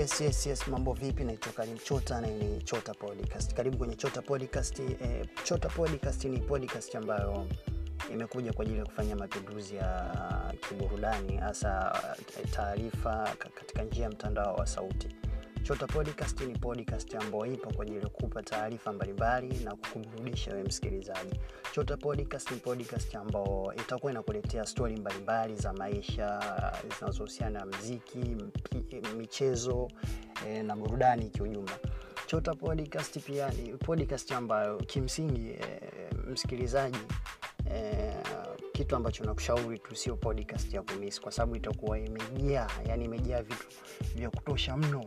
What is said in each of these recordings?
Yes, yes, yes, mambo vipi? Naitwa Karim Chota na ni Chota Podcast. Karibu kwenye Chota Podcast. Eh, Chota Podcast ni podcast ambayo imekuja kwa ajili ya kufanya mapinduzi ya kiburudani, hasa eh, taarifa katika njia ya mtandao wa sauti. Chota Podcast ni podcast ambayo ipo kwa ajili ya kukupa taarifa mbalimbali na kukuburudisha wewe msikilizaji. Chota Podcast ni podcast ambao itakuwa inakuletea stori mbalimbali za maisha zinazohusiana na mziki, michezo e, na burudani kiujumla. Chota Podcast pia ni podcast ambayo kimsingi e, msikilizaji eh, kitu ambacho nakushauri tu sio podcast ya kumiss kwa sababu itakuwa imejaa yani imejaa vitu vya kutosha mno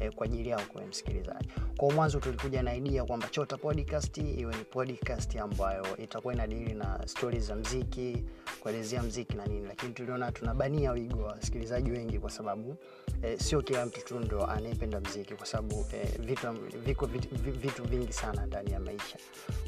eh, kwa ajili yako msikilizaji. Kwa mwanzo tulikuja na idea kwamba chota podcast iwe ni podcast ambayo itakuwa inadili na stori za mziki kuelezea mziki na nini lakini tuliona tunabania wigo wa wasikilizaji wengi kwa sababu eh, sio kila mtu tu ndo anayependa mziki kwa sababu eh, vitu, viko vitu, vitu vingi sana ndani ya maisha.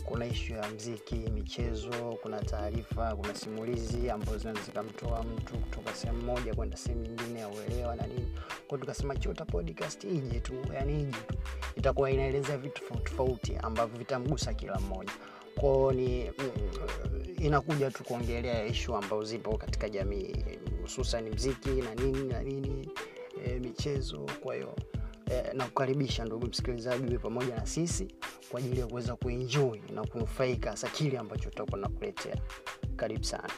Kuna ishu ya mziki michezo kuna taarifa kuna simulizi ambazo zinaweza zikamtoa mtu kutoka sehemu moja kwenda sehemu nyingine ya uelewa na nini. Kwao tukasema chota podcast ije tu yani ije tu. Itakuwa inaelezea vitu tofauti ambavyo vitamgusa kila mmoja. Kwao ni mm, inakuja tu kuongelea ishu ambazo zipo katika jamii hususan mziki na nini na nini e, michezo. Kwa hiyo e, na kukaribisha ndugu msikilizaji uwe pamoja na sisi kwa ajili ya kuweza kuenjoy na kunufaika hasa kile ambacho tutakuwa nakuletea karibu sana